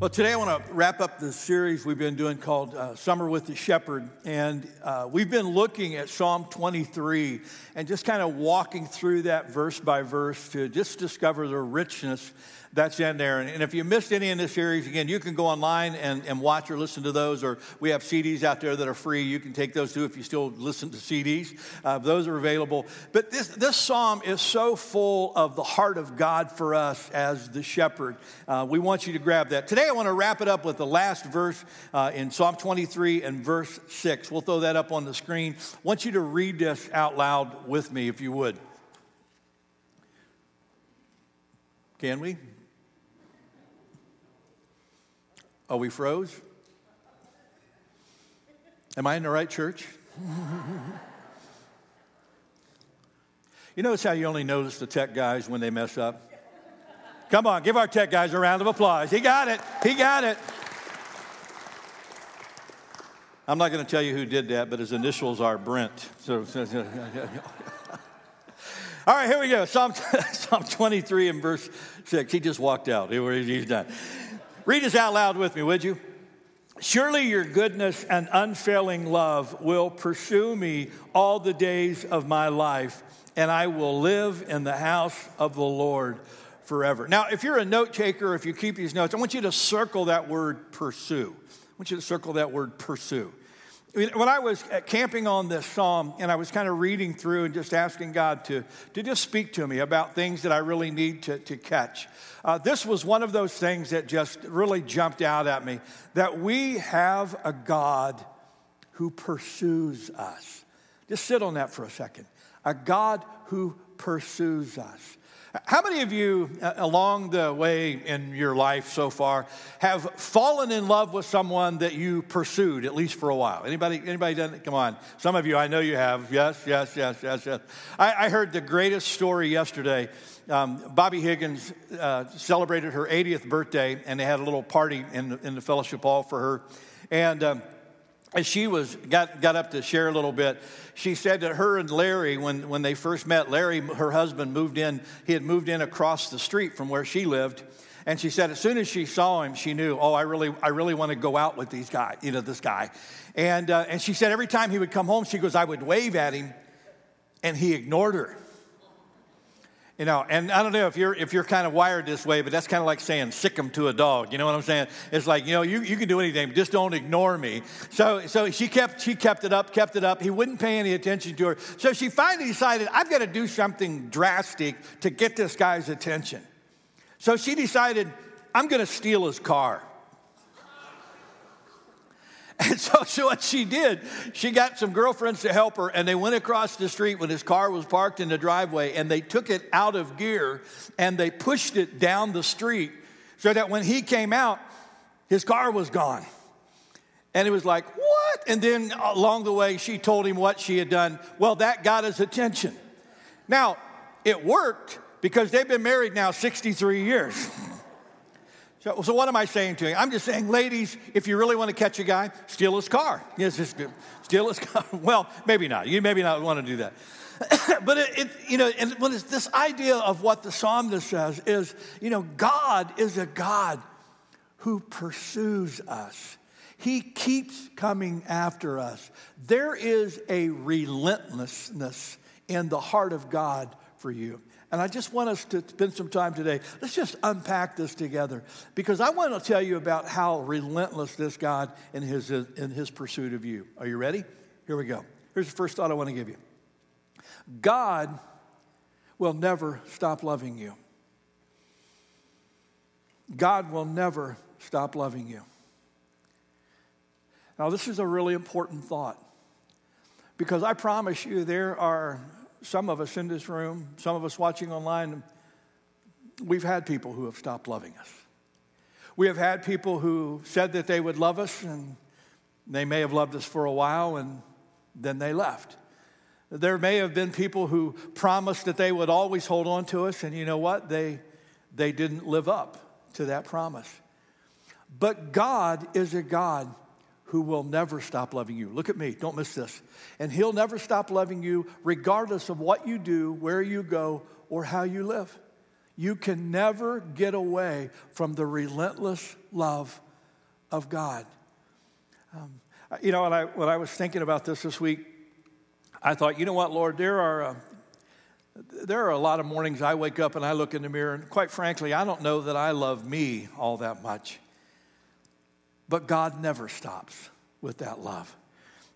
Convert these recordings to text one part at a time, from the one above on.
Well, today I want to wrap up the series we've been doing called uh, Summer with the Shepherd. And uh, we've been looking at Psalm 23 and just kind of walking through that verse by verse to just discover the richness that's in there. And, if you missed any in this series, again, you can go online and, and watch or listen to those, or we have CDs out there that are free. You can take those too if you still listen to CDs. Uh, those are available. But this, this psalm is so full of the heart of God for us as the shepherd. Uh, we want you to grab that. Today, I want to wrap it up with the last verse uh, in Psalm 23 and verse 6. We'll throw that up on the screen. I want you to read this out loud with me, if you would. Can we? Oh, we froze? Am I in the right church? you notice how you only notice the tech guys when they mess up? Come on, give our tech guys a round of applause. He got it. He got it. I'm not going to tell you who did that, but his initials are Brent. So, all right, here we go. Psalm, Psalm 23 and verse 6. He just walked out. He's done. Read this out loud with me, would you? Surely your goodness and unfailing love will pursue me all the days of my life, and I will live in the house of the Lord forever. Now, if you're a note taker, if you keep these notes, I want you to circle that word pursue. I want you to circle that word pursue. When I was camping on this psalm and I was kind of reading through and just asking God to, to just speak to me about things that I really need to, to catch, uh, this was one of those things that just really jumped out at me that we have a God who pursues us. Just sit on that for a second. A God who pursues us. How many of you uh, along the way in your life so far have fallen in love with someone that you pursued at least for a while? Anybody, anybody done it? Come on. Some of you, I know you have. Yes, yes, yes, yes, yes. I, I heard the greatest story yesterday. Um, Bobby Higgins uh, celebrated her 80th birthday, and they had a little party in the, in the fellowship hall for her. And um, as she was got, got up to share a little bit. She said that her and larry when, when they first met larry her husband moved in he had moved in across the street from where she lived. And she said as soon as she saw him she knew oh i really i really want to go out with these guys you know this guy. And, uh, and she said every time he would come home she goes i would wave at him and he ignored her you know, and I don't know if you're if you're kind of wired this way, but that's kind of like saying sick him to a dog. You know what I'm saying? It's like, you know, you, you can do anything, just don't ignore me. So so she kept she kept it up, kept it up. He wouldn't pay any attention to her. So she finally decided, I've got to do something drastic to get this guy's attention. So she decided, I'm gonna steal his car. And so, so what she did, she got some girlfriends to help her, and they went across the street when his car was parked in the driveway, and they took it out of gear and they pushed it down the street so that when he came out, his car was gone. And it was like, what? And then along the way, she told him what she had done. Well, that got his attention. Now, it worked because they've been married now 63 years. So, so, what am I saying to you? I'm just saying, ladies, if you really want to catch a guy, steal his car. Yes, just steal his car. Well, maybe not. You maybe not want to do that. but it, it, you know, and when it's this idea of what the psalmist says is, you know, God is a God who pursues us. He keeps coming after us. There is a relentlessness in the heart of God for you. And I just want us to spend some time today. Let's just unpack this together because I want to tell you about how relentless this God in his, in his pursuit of you. Are you ready? Here we go. Here's the first thought I want to give you God will never stop loving you. God will never stop loving you. Now, this is a really important thought because I promise you there are some of us in this room, some of us watching online, we've had people who have stopped loving us. We have had people who said that they would love us, and they may have loved us for a while, and then they left. There may have been people who promised that they would always hold on to us, and you know what? They, they didn't live up to that promise. But God is a God who will never stop loving you. Look at me, don't miss this. And He'll never stop loving you, regardless of what you do, where you go, or how you live. you can never get away from the relentless love of God. Um, you know, when I, when I was thinking about this this week, I thought, you know what, Lord, there are, uh, there are a lot of mornings I wake up and I look in the mirror, and quite frankly, I don't know that I love me all that much. But God never stops with that love.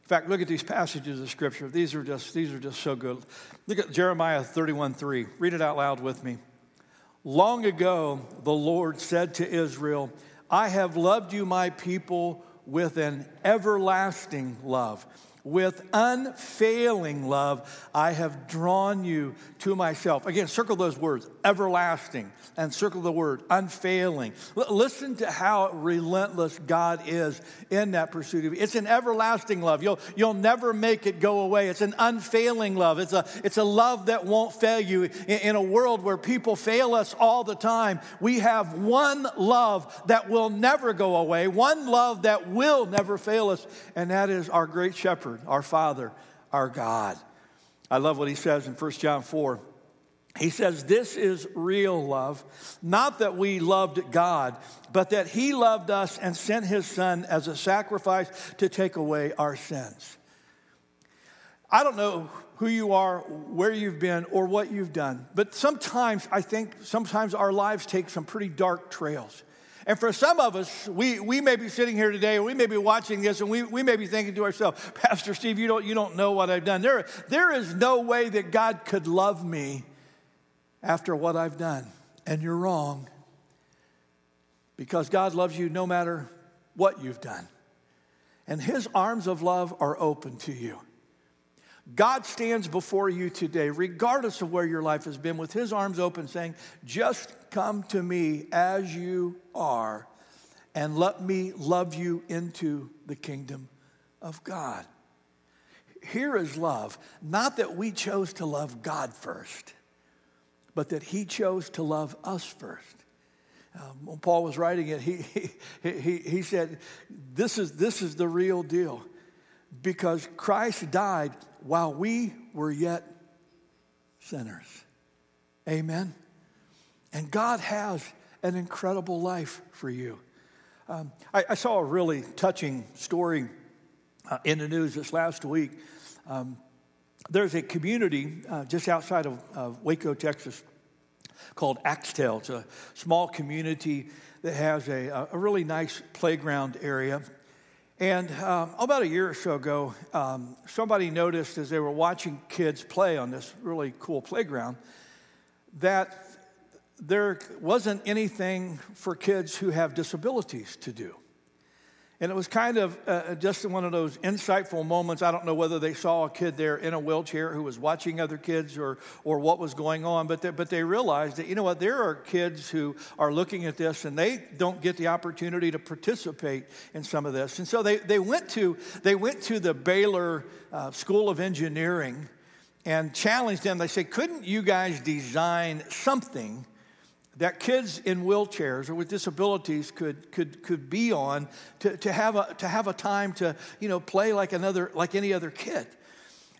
In fact, look at these passages of scripture. These are just, these are just so good. Look at Jeremiah 31 3. Read it out loud with me. Long ago, the Lord said to Israel, I have loved you, my people, with an everlasting love. With unfailing love, I have drawn you to myself. Again, circle those words, everlasting, and circle the word unfailing. L- listen to how relentless God is in that pursuit of you. It's an everlasting love. You'll, you'll never make it go away. It's an unfailing love. It's a, it's a love that won't fail you. In, in a world where people fail us all the time, we have one love that will never go away, one love that will never fail us, and that is our great shepherd, our Father, our God. I love what he says in 1 John 4. He says, This is real love, not that we loved God, but that He loved us and sent His Son as a sacrifice to take away our sins. I don't know who you are, where you've been, or what you've done, but sometimes I think sometimes our lives take some pretty dark trails. And for some of us, we, we may be sitting here today, we may be watching this, and we, we may be thinking to ourselves, Pastor Steve, you don't, you don't know what I've done. There, there is no way that God could love me after what I've done. And you're wrong because God loves you no matter what you've done. And His arms of love are open to you. God stands before you today, regardless of where your life has been, with His arms open, saying, Just come to me as you are, and let me love you into the kingdom of God. Here is love, not that we chose to love God first but that he chose to love us first. Um, when Paul was writing it, he, he, he, he said, this is, this is the real deal because Christ died while we were yet sinners. Amen. And God has an incredible life for you. Um, I, I, saw a really touching story uh, in the news this last week. Um, there's a community uh, just outside of, of, Waco, Texas, called Axtell. It's a small community that has a, a really nice playground area. And um, about a year or so ago, um, somebody noticed as they were watching kids play on this really cool playground that there wasn't anything for kids who have disabilities to do. And it was kind of uh, just one of those insightful moments. I don't know whether they saw a kid there in a wheelchair who was watching other kids or, or what was going on, but they, but they realized that, you know what, there are kids who are looking at this and they don't get the opportunity to participate in some of this. And so they, they, went, to, they went to the Baylor uh, School of Engineering and challenged them. They said, couldn't you guys design something that kids in wheelchairs or with disabilities could, could, could be on to, to, have a, to have a time to you know, play like, another, like any other kid.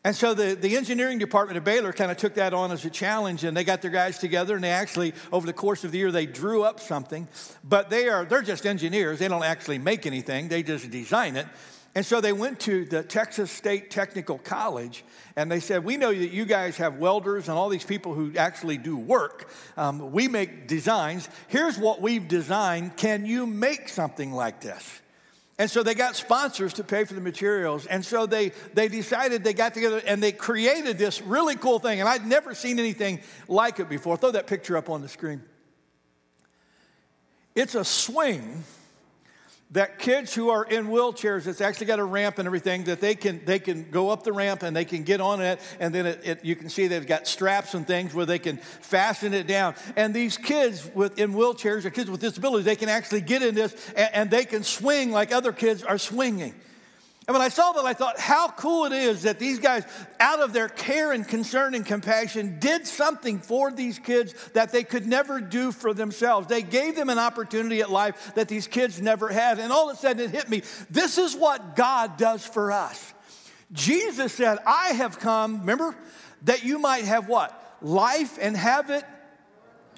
And so the, the engineering department of Baylor kind of took that on as a challenge and they got their guys together and they actually, over the course of the year, they drew up something. But they are, they're just engineers. They don't actually make anything. They just design it. And so they went to the Texas State Technical College and they said, We know that you guys have welders and all these people who actually do work. Um, we make designs. Here's what we've designed. Can you make something like this? And so they got sponsors to pay for the materials. And so they, they decided they got together and they created this really cool thing. And I'd never seen anything like it before. Throw that picture up on the screen. It's a swing that kids who are in wheelchairs, it's actually got a ramp and everything, that they can, they can go up the ramp and they can get on it. And then it, it, you can see they've got straps and things where they can fasten it down. And these kids with, in wheelchairs or kids with disabilities, they can actually get in this and, and they can swing like other kids are swinging. And when I saw that, I thought how cool it is that these guys, out of their care and concern and compassion, did something for these kids that they could never do for themselves. They gave them an opportunity at life that these kids never had. And all of a sudden it hit me this is what God does for us. Jesus said, I have come, remember, that you might have what? Life and have it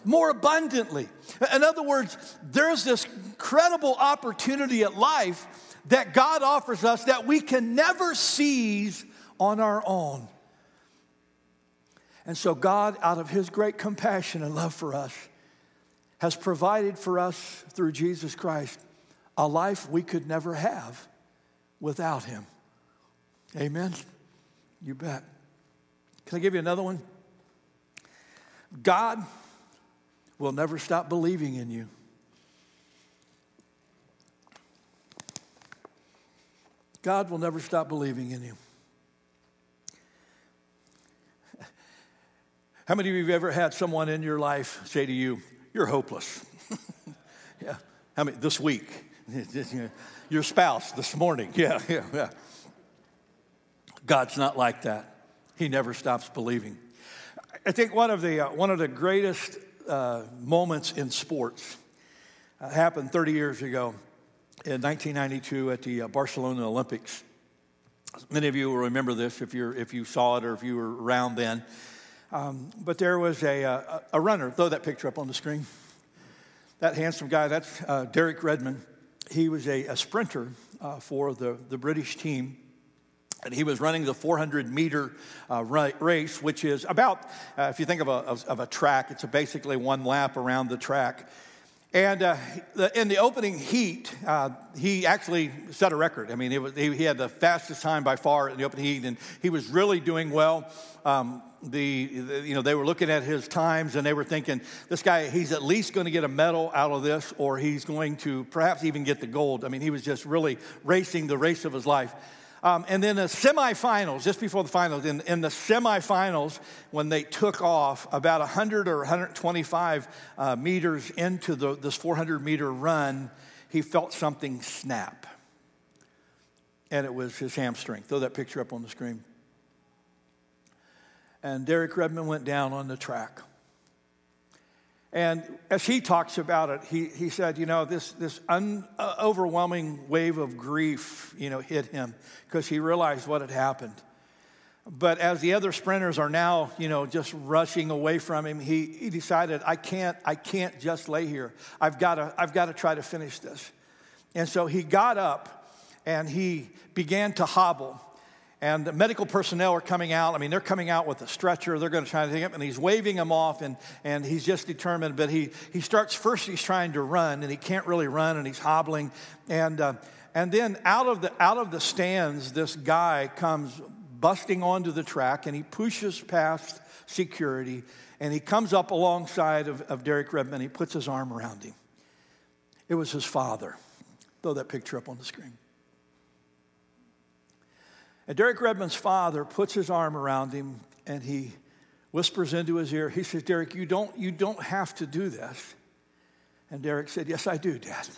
more abundantly. In other words, there's this incredible opportunity at life that God offers us that we can never seize on our own. And so, God, out of His great compassion and love for us, has provided for us through Jesus Christ a life we could never have without Him. Amen? You bet. Can I give you another one? God will never stop believing in you. God will never stop believing in you. How many of you have ever had someone in your life say to you, You're hopeless? yeah. How many this week? your spouse this morning. Yeah, yeah, yeah. God's not like that. He never stops believing. I think one of the, uh, one of the greatest uh, moments in sports uh, happened 30 years ago in 1992 at the uh, Barcelona Olympics. Many of you will remember this if, you're, if you saw it or if you were around then. Um, but there was a, uh, a, a, runner, throw that picture up on the screen. That handsome guy, that's uh, Derek Redmond. He was a, a sprinter uh, for the, the British team. And he was running the 400 meter uh, race, which is about, uh, if you think of a, of, of a track, it's basically one lap around the track. And uh, in the opening heat, uh, he actually set a record. I mean, was, he, he, had the fastest time by far in the opening heat, and he was really doing well. Um, the, the, you know, they were looking at his times and they were thinking, this guy, he's at least going to get a medal out of this, or he's going to perhaps even get the gold. I mean, he was just really racing the race of his life. Um, and then the semifinals, just before the finals, in, in the semifinals, when they took off about 100 or 125 uh, meters into the, this 400 meter run, he felt something snap. And it was his hamstring. Throw that picture up on the screen. And Derek Redmond went down on the track. And as he talks about it, he, he said, you know, this, this un, uh, overwhelming wave of grief, you know, hit him because he realized what had happened. But as the other sprinters are now, you know, just rushing away from him, he, he decided, I can't, I can't just lay here. I've got to, I've got to try to finish this. And so he got up and he began to hobble. And the medical personnel are coming out. I mean, they're coming out with a stretcher. They're going to try to take him, and he's waving them off, and, and he's just determined. But he, he starts first, he's trying to run, and he can't really run, and he's hobbling. And, uh, and then out of, the, out of the stands, this guy comes busting onto the track, and he pushes past security, and he comes up alongside of, of Derek Redmond. He puts his arm around him. It was his father. Throw that picture up on the screen. And Derek Redmond's father puts his arm around him and he whispers into his ear. He says, Derek, you don't, you don't have to do this. And Derek said, Yes, I do, Dad.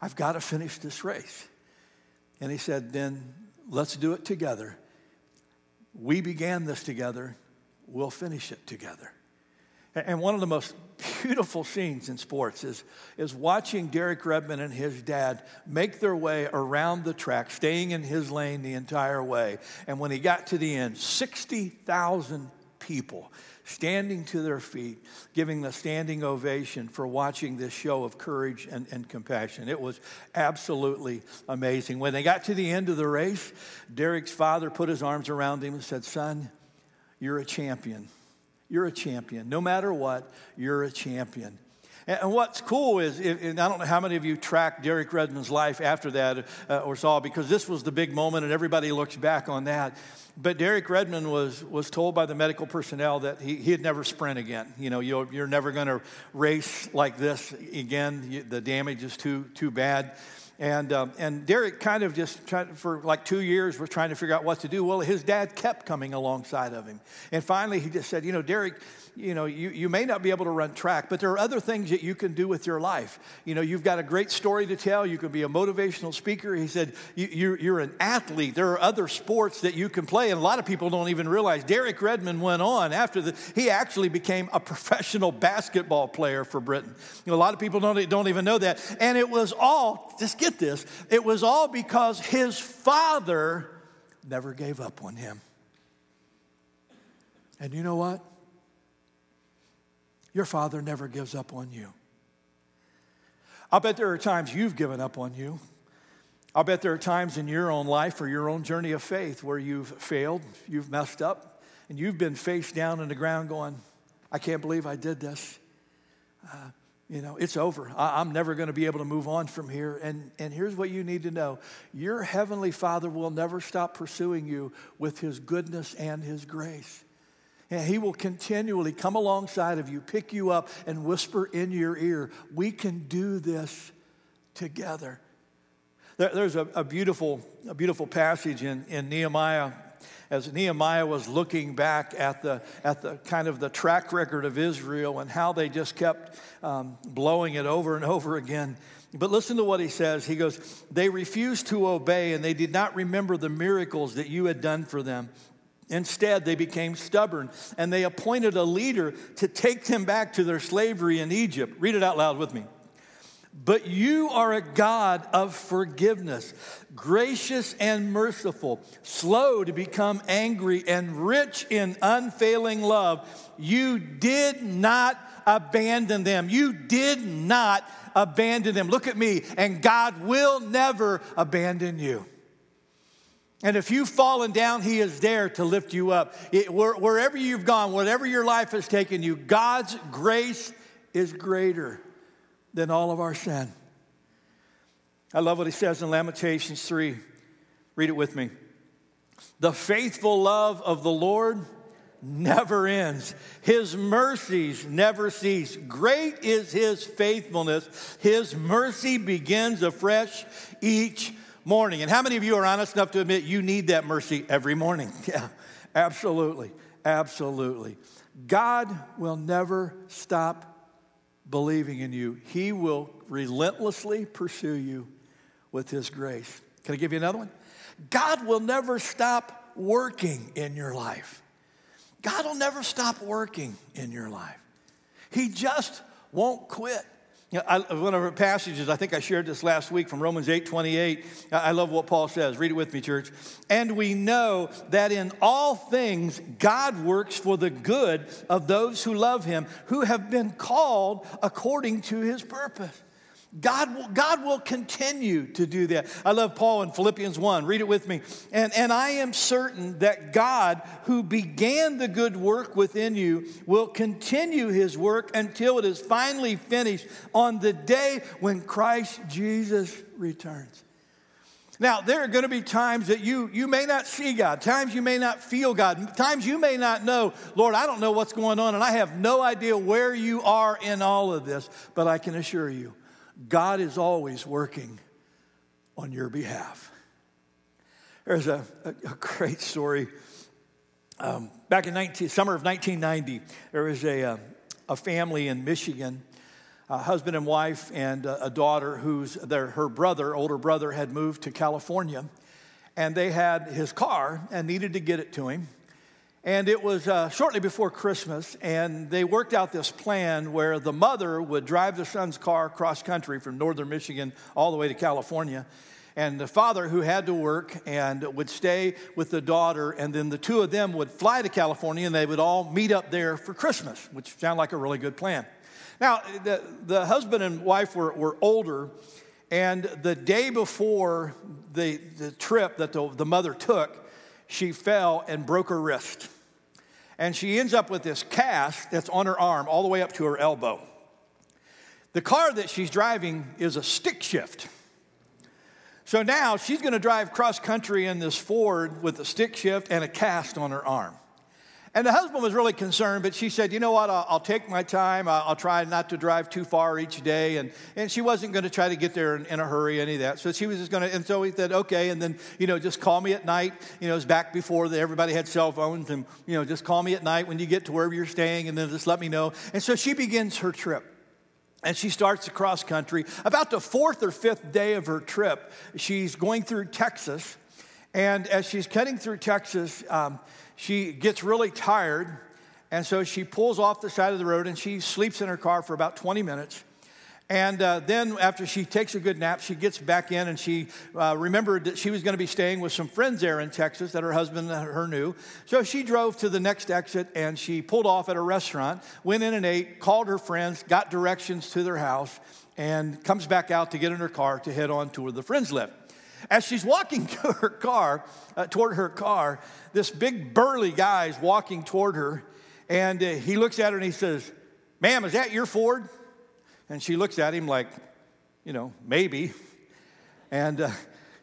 I've got to finish this race. And he said, Then let's do it together. We began this together, we'll finish it together. And one of the most beautiful scenes in sports is, is watching Derek Redmond and his dad make their way around the track, staying in his lane the entire way. And when he got to the end, 60,000 people standing to their feet, giving the standing ovation for watching this show of courage and, and compassion. It was absolutely amazing. When they got to the end of the race, Derek's father put his arms around him and said, Son, you're a champion. You're a champion. No matter what, you're a champion. And what's cool is, and I don't know how many of you tracked Derek Redmond's life after that uh, or saw, because this was the big moment and everybody looks back on that. But Derek Redmond was, was told by the medical personnel that he, he'd never sprint again. You know, you're, you're never going to race like this again. The damage is too, too bad. And, um, and Derek kind of just tried, for like two years, was trying to figure out what to do. Well, his dad kept coming alongside of him. And finally, he just said, You know, Derek, you know, you, you may not be able to run track, but there are other things that you can do with your life. You know, you've got a great story to tell. You can be a motivational speaker. He said, you, you're, an athlete. There are other sports that you can play. And a lot of people don't even realize Derek Redmond went on after the, he actually became a professional basketball player for Britain. You know, a lot of people don't, don't even know that. And it was all, just get this, it was all because his father never gave up on him. And you know what? Your Father never gives up on you. I'll bet there are times you've given up on you. I'll bet there are times in your own life or your own journey of faith where you've failed, you've messed up, and you've been face down in the ground going, I can't believe I did this. Uh, you know, it's over. I, am never going to be able to move on from here. And, and here's what you need to know your heavenly Father will never stop pursuing you with his goodness and his grace. And he will continually come alongside of you, pick you up, and whisper in your ear, We can do this together. There, there's a, a, beautiful, a beautiful passage in, in Nehemiah as Nehemiah was looking back at the, at the kind of the track record of Israel and how they just kept um, blowing it over and over again. But listen to what he says. He goes, They refused to obey and they did not remember the miracles that you had done for them. Instead, they became stubborn and they appointed a leader to take them back to their slavery in Egypt. Read it out loud with me. But you are a God of forgiveness, gracious and merciful, slow to become angry, and rich in unfailing love. You did not abandon them. You did not abandon them. Look at me, and God will never abandon you. And if you've fallen down, He is there to lift you up. It, wherever you've gone, whatever your life has taken you, God's grace is greater than all of our sin. I love what he says in Lamentations 3. Read it with me. The faithful love of the Lord never ends. His mercies never cease. Great is his faithfulness. His mercy begins afresh each morning. And how many of you are honest enough to admit you need that mercy every morning? Yeah, absolutely. Absolutely. God will never stop believing in you, He will relentlessly pursue you with His grace. Can I give you another one? God will never stop working in your life. God will never stop working in your life. He just won't quit. I, one of our passages, I think I shared this last week from Romans 8 28. I love what Paul says. Read it with me, church. And we know that in all things God works for the good of those who love him, who have been called according to his purpose. God will, God will continue to do that. I love Paul in Philippians 1. Read it with me. And, and I am certain that God, who began the good work within you, will continue his work until it is finally finished on the day when Christ Jesus returns. Now, there are going to be times that you, you may not see God, times you may not feel God, times you may not know, Lord, I don't know what's going on, and I have no idea where you are in all of this, but I can assure you, God is always working on your behalf. There's a, a, a great story. Um, back in 19, summer of 1990, there was a, a, a family in Michigan, a husband and wife, and a, daughter whose their, her brother, older brother, had moved to California. And they had his car and needed to get it to him. And it was uh, shortly before Christmas, and they worked out this plan where the mother would drive the son's car cross country from northern Michigan all the way to California. And the father, who had to work, and would stay with the daughter, and then the two of them would fly to California and they would all meet up there for Christmas, which sounded like a really good plan. Now, the, the husband and wife were, were older, and the day before the, the trip that the, the mother took, she fell and broke her wrist. And she ends up with this cast that's on her arm all the way up to her elbow. The car that she's driving is a stick shift. So now she's going to drive cross country in this Ford with a stick shift and a cast on her arm. And the husband was really concerned, but she said, You know what? I'll, I'll take my time. I'll, I'll, try not to drive too far each day. And, and she wasn't going to try to get there in, in, a hurry, any of that. So she was just going to, and so he said, Okay. And then, you know, just call me at night. You know, it was back before the, everybody had cell phones. And, you know, just call me at night when you get to wherever you're staying and then just let me know. And so she begins her trip. And she starts across country. About the fourth or fifth day of her trip, she's going through Texas. And as she's cutting through Texas, um, she gets really tired, and so she pulls off the side of the road and she sleeps in her car for about 20 minutes. And uh, then, after she takes a good nap, she gets back in and she uh, remembered that she was going to be staying with some friends there in Texas that her husband and her knew. So she drove to the next exit and she pulled off at a restaurant, went in and ate, called her friends, got directions to their house, and comes back out to get in her car to head on to where the friends live. As she's walking to her car, uh, toward her car, this big burly guy is walking toward her, and uh, he looks at her and he says, Ma'am, is that your Ford? And she looks at him like, you know, maybe. And uh,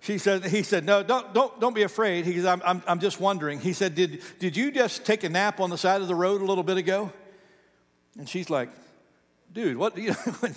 she said, he said, no, don't, don't, don't be afraid. He said, I'm, I'm, I'm just wondering. He said, did, did you just take a nap on the side of the road a little bit ago? And she's like, dude, what, you know,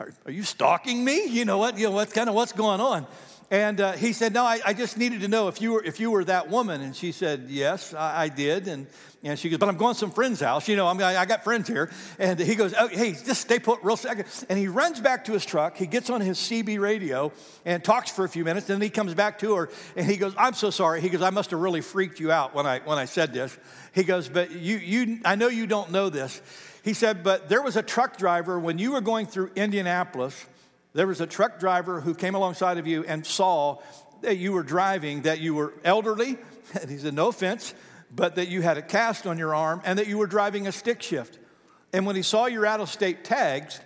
are, are you stalking me? You know what, you know, what kind of what's going on? And uh, he said, No, I, I, just needed to know if you were, if you were that woman. And she said, Yes, I, I did. And, and she goes, But I'm going to some friend's house. You know, I'm, I, I got friends here. And he goes, oh, Hey, just stay put real second. And he runs back to his truck. He gets on his CB radio and talks for a few minutes. Then he comes back to her and he goes, I'm so sorry. He goes, I must have really freaked you out when I, when I said this. He goes, But you, you, I know you don't know this. He said, But there was a truck driver when you were going through Indianapolis there was a truck driver who came alongside of you and saw that you were driving, that you were elderly, and he said, no offense, but that you had a cast on your arm and that you were driving a stick shift. And when he saw your out of state tags,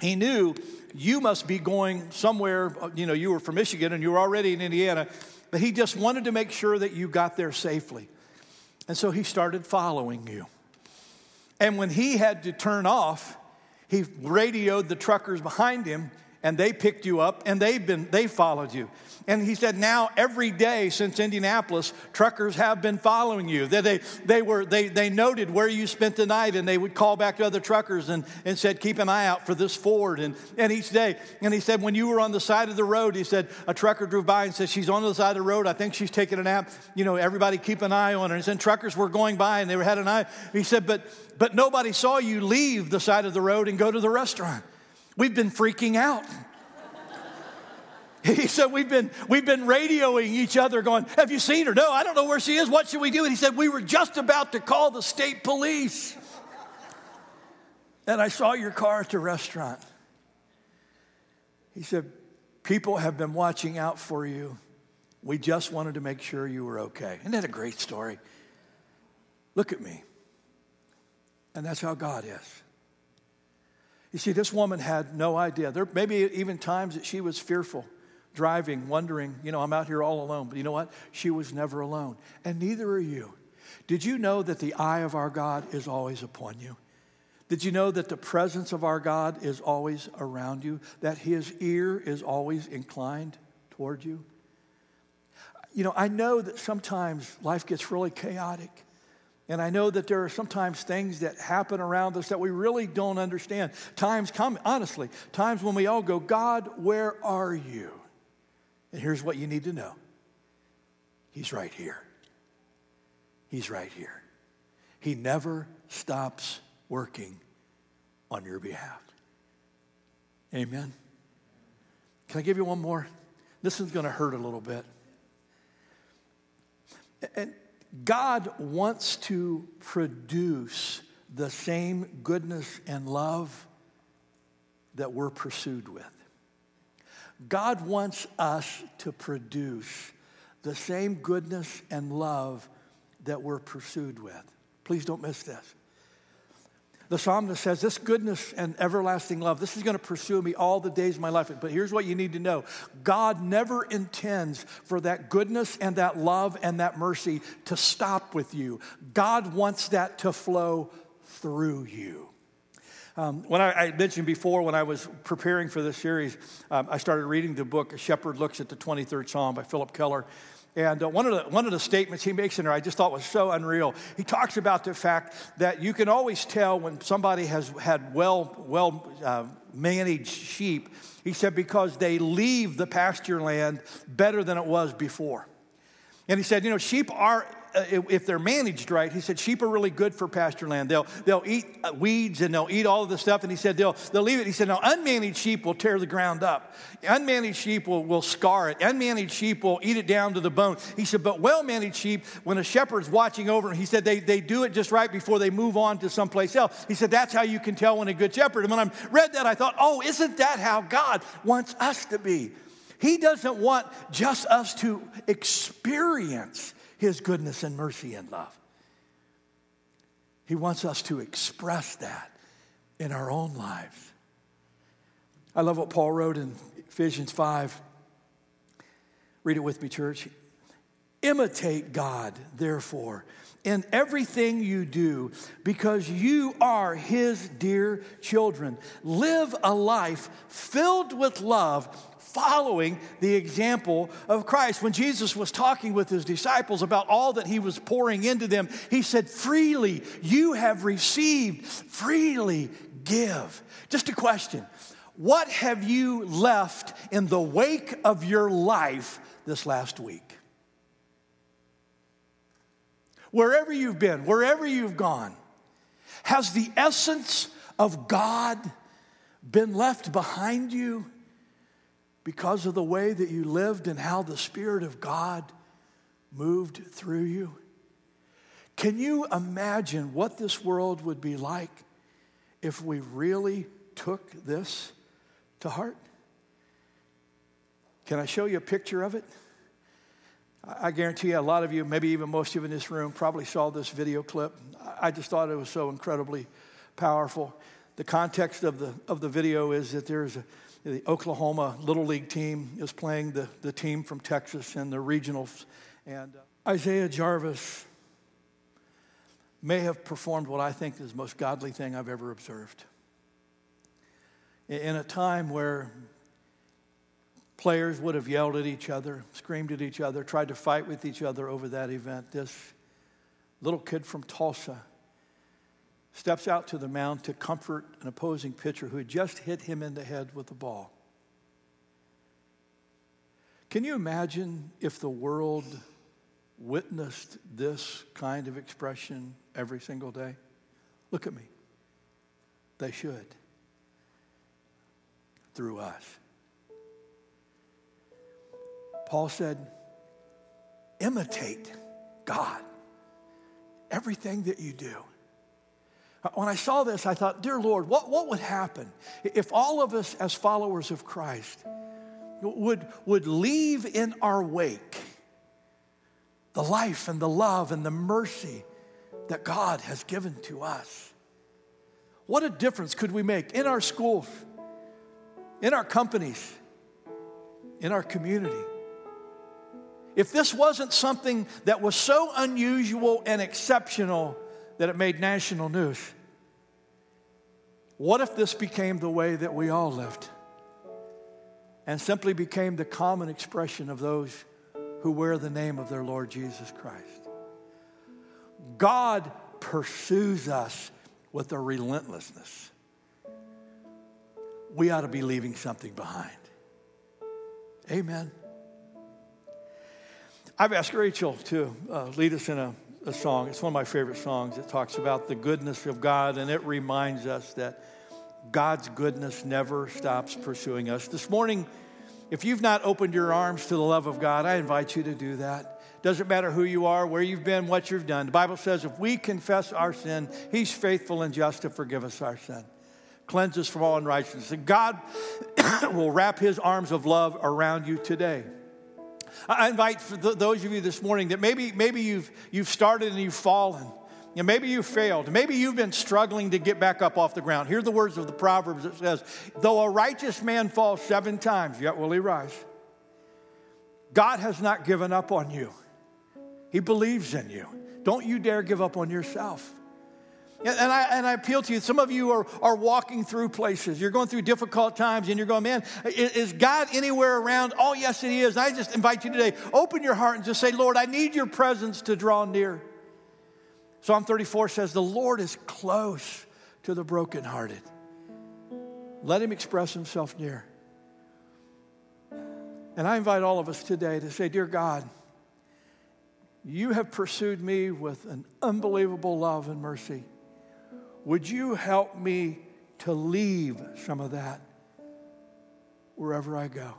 he knew you must be going somewhere, you know, you were from Michigan and you were already in Indiana, but he just wanted to make sure that you got there safely. And so he started following you. And when he had to turn off, he radioed the truckers behind him and they picked you up and they've been they followed you. And he said now every day since indianapolis truckers have been following you. That they, they were they, they noted where you spent the night and they would call back to other truckers and, and said keep an eye out for this ford. And, and each day and he said when you were on the side of the road he said a trucker drove by and said she's on the side of the road. I think she's taking a nap. You know everybody keep an eye on her. And said truckers were going by and they had an eye. He said but but nobody saw you leave the side of the road and go to the restaurant We've been freaking out. He said, we've been, we've been radioing each other, going, Have you seen her? No, I don't know where she is. What should we do? And he said, We were just about to call the state police. And I saw your car at the restaurant. He said, People have been watching out for you. We just wanted to make sure you were okay. Isn't that a great story? Look at me. And that's how God is. You see, this woman had no idea. There may be even times that she was fearful, driving, wondering, you know, I'm out here all alone. But you know what? She was never alone. And neither are you. Did you know that the eye of our God is always upon you? Did you know that the presence of our God is always around you? That his ear is always inclined toward you? You know, I know that sometimes life gets really chaotic. And I know that there are sometimes things that happen around us that we really don't understand. Times come, honestly, times when we all go, God, where are you? And here's what you need to know He's right here. He's right here. He never stops working on your behalf. Amen. Can I give you one more? This is going to hurt a little bit. And God wants to produce the same goodness and love that we're pursued with. God wants us to produce the same goodness and love that we're pursued with. Please don't miss this. The psalmist says, This goodness and everlasting love, this is going to pursue me all the days of my life. But here's what you need to know God never intends for that goodness and that love and that mercy to stop with you. God wants that to flow through you. Um, when I, I, mentioned before, when I was preparing for this series, um, I started reading the book A Shepherd Looks at the 23rd Psalm by Phillip Keller. And uh, one, of the, one of the statements he makes in there I just thought was so unreal. He talks about the fact that you can always tell when somebody has had well, well uh, managed sheep. He said, because they leave the pasture land better than it was before. And he said, you know, sheep are if they're managed right, he said sheep are really good for pasture land. They'll, they'll eat uh, weeds and they'll eat all of the stuff. And he said they'll, they'll leave it. He said, no, unmanaged sheep will tear the ground up. Unmanaged sheep will, will scar it. Unmanaged sheep will eat it down to the bone. He said, but well managed sheep, when a shepherd's watching over them, he said they, they do it just right before they move on to someplace else. He said, that's how you can tell when a good shepherd. And when I read that, I thought, oh, isn't that how God wants us to be? He doesn't want just us to experience His goodness and mercy and love. He wants us to express that in our own lives. I love what Paul wrote in Ephesians 5. Read it with me, church. Imitate God, therefore, in everything you do, because you are His dear children. Live a life filled with love following the example of Christ. When Jesus was talking with his disciples about all that he was pouring into them, he said, Freely you have received, freely give. Just a question What have you left in the wake of your life this last week? Wherever you've been, wherever you've gone, has the essence of God been left behind you? Because of the way that you lived and how the Spirit of God moved through you? Can you imagine what this world would be like if we really took this to heart? Can I show you a picture of it? I guarantee you, a lot of you, maybe even most of you in this room, probably saw this video clip. I just thought it was so incredibly powerful. The context of the, of the video is that there's a, the Oklahoma Little League team is playing the, the team from Texas in the regionals. And uh, Isaiah Jarvis may have performed what I think is the most godly thing I've ever observed. In a time where players would have yelled at each other, screamed at each other, tried to fight with each other over that event, this little kid from Tulsa steps out to the mound to comfort an opposing pitcher who had just hit him in the head with the ball. Can you imagine if the world witnessed this kind of expression every single day? Look at me. They should. Through us. Paul said, imitate God. Everything that you do. When I saw this, I thought, Dear Lord, what, what would happen if all of us, as followers of Christ, would, would leave in our wake the life and the love and the mercy that God has given to us? What a difference could we make in our schools, in our companies, in our community? If this wasn't something that was so unusual and exceptional, that it made national news. What if this became the way that we all lived and simply became the common expression of those who wear the name of their Lord Jesus Christ? God pursues us with a relentlessness. We ought to be leaving something behind. Amen. I've asked Rachel to uh, lead us in a a song. It's one of my favorite songs. It talks about the goodness of God, and it reminds us that God's goodness never stops pursuing us. This morning, if you've not opened your arms to the love of God, I invite you to do that. Doesn't matter who you are, where you've been, what you've done. The Bible says if we confess our sin, He's faithful and just to forgive us our sin, cleanse us from all unrighteousness. And God will wrap His arms of love around you today. I invite those of you this morning that maybe, maybe you've, you've started and you've fallen. Know, maybe you failed. Maybe you've been struggling to get back up off the ground. Hear the words of the Proverbs. It says, Though a righteous man falls seven times, yet will he rise. God has not given up on you, He believes in you. Don't you dare give up on yourself. And I, and I appeal to you. Some of you are, are walking through places. You're going through difficult times and you're going, man, is, is God anywhere around? Oh, yes, He is. I just invite you today, open your heart and just say, Lord, I need your presence to draw near. Psalm 34 says, The Lord is close to the brokenhearted. Let Him express Himself near. And I invite all of us today to say, Dear God, you have pursued me with an unbelievable love and mercy. Would you help me to leave some of that wherever I go?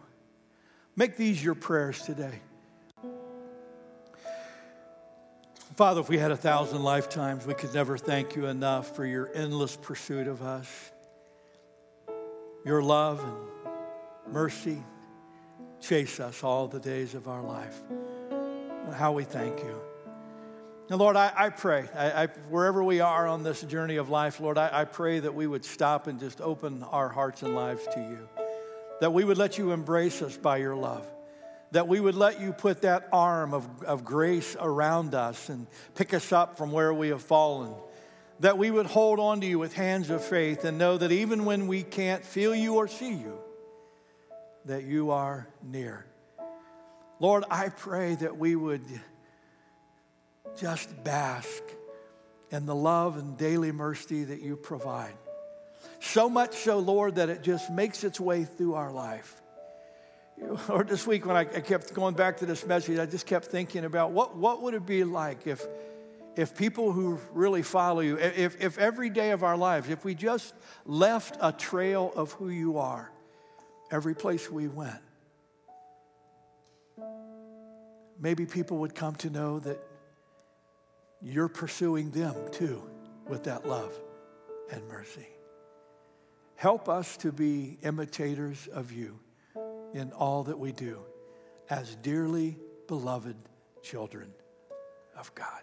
Make these your prayers today. Father, if we had a thousand lifetimes, we could never thank you enough for your endless pursuit of us, your love and mercy chase us all the days of our life. How we thank you. And Lord, I, I pray, I, I, wherever we are on this journey of life, Lord, I, I pray that we would stop and just open our hearts and lives to you. That we would let you embrace us by your love that we would let you put that arm of, of grace around us and pick us up from where we have fallen. That we would hold on to you with hands of faith and know that even when we can't feel you or see you, that you are near. Lord, I pray that we would just bask in the love and daily mercy that you provide. So much so, Lord, that it just makes its way through our life. Or this week, when I, kept going back to this message, I just kept thinking about what, what would it be like if, if people who really follow you, if, if every day of our lives, if we just left a trail of who you are every place we went, maybe people would come to know that you're pursuing them too with that love and mercy. Help us to be imitators of you in all that we do as dearly beloved children of God.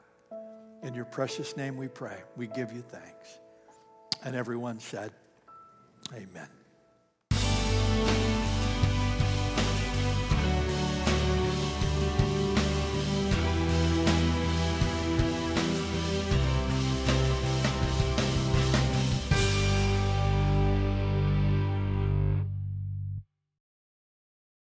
In your precious name we pray. We give you thanks. And everyone said, Amen.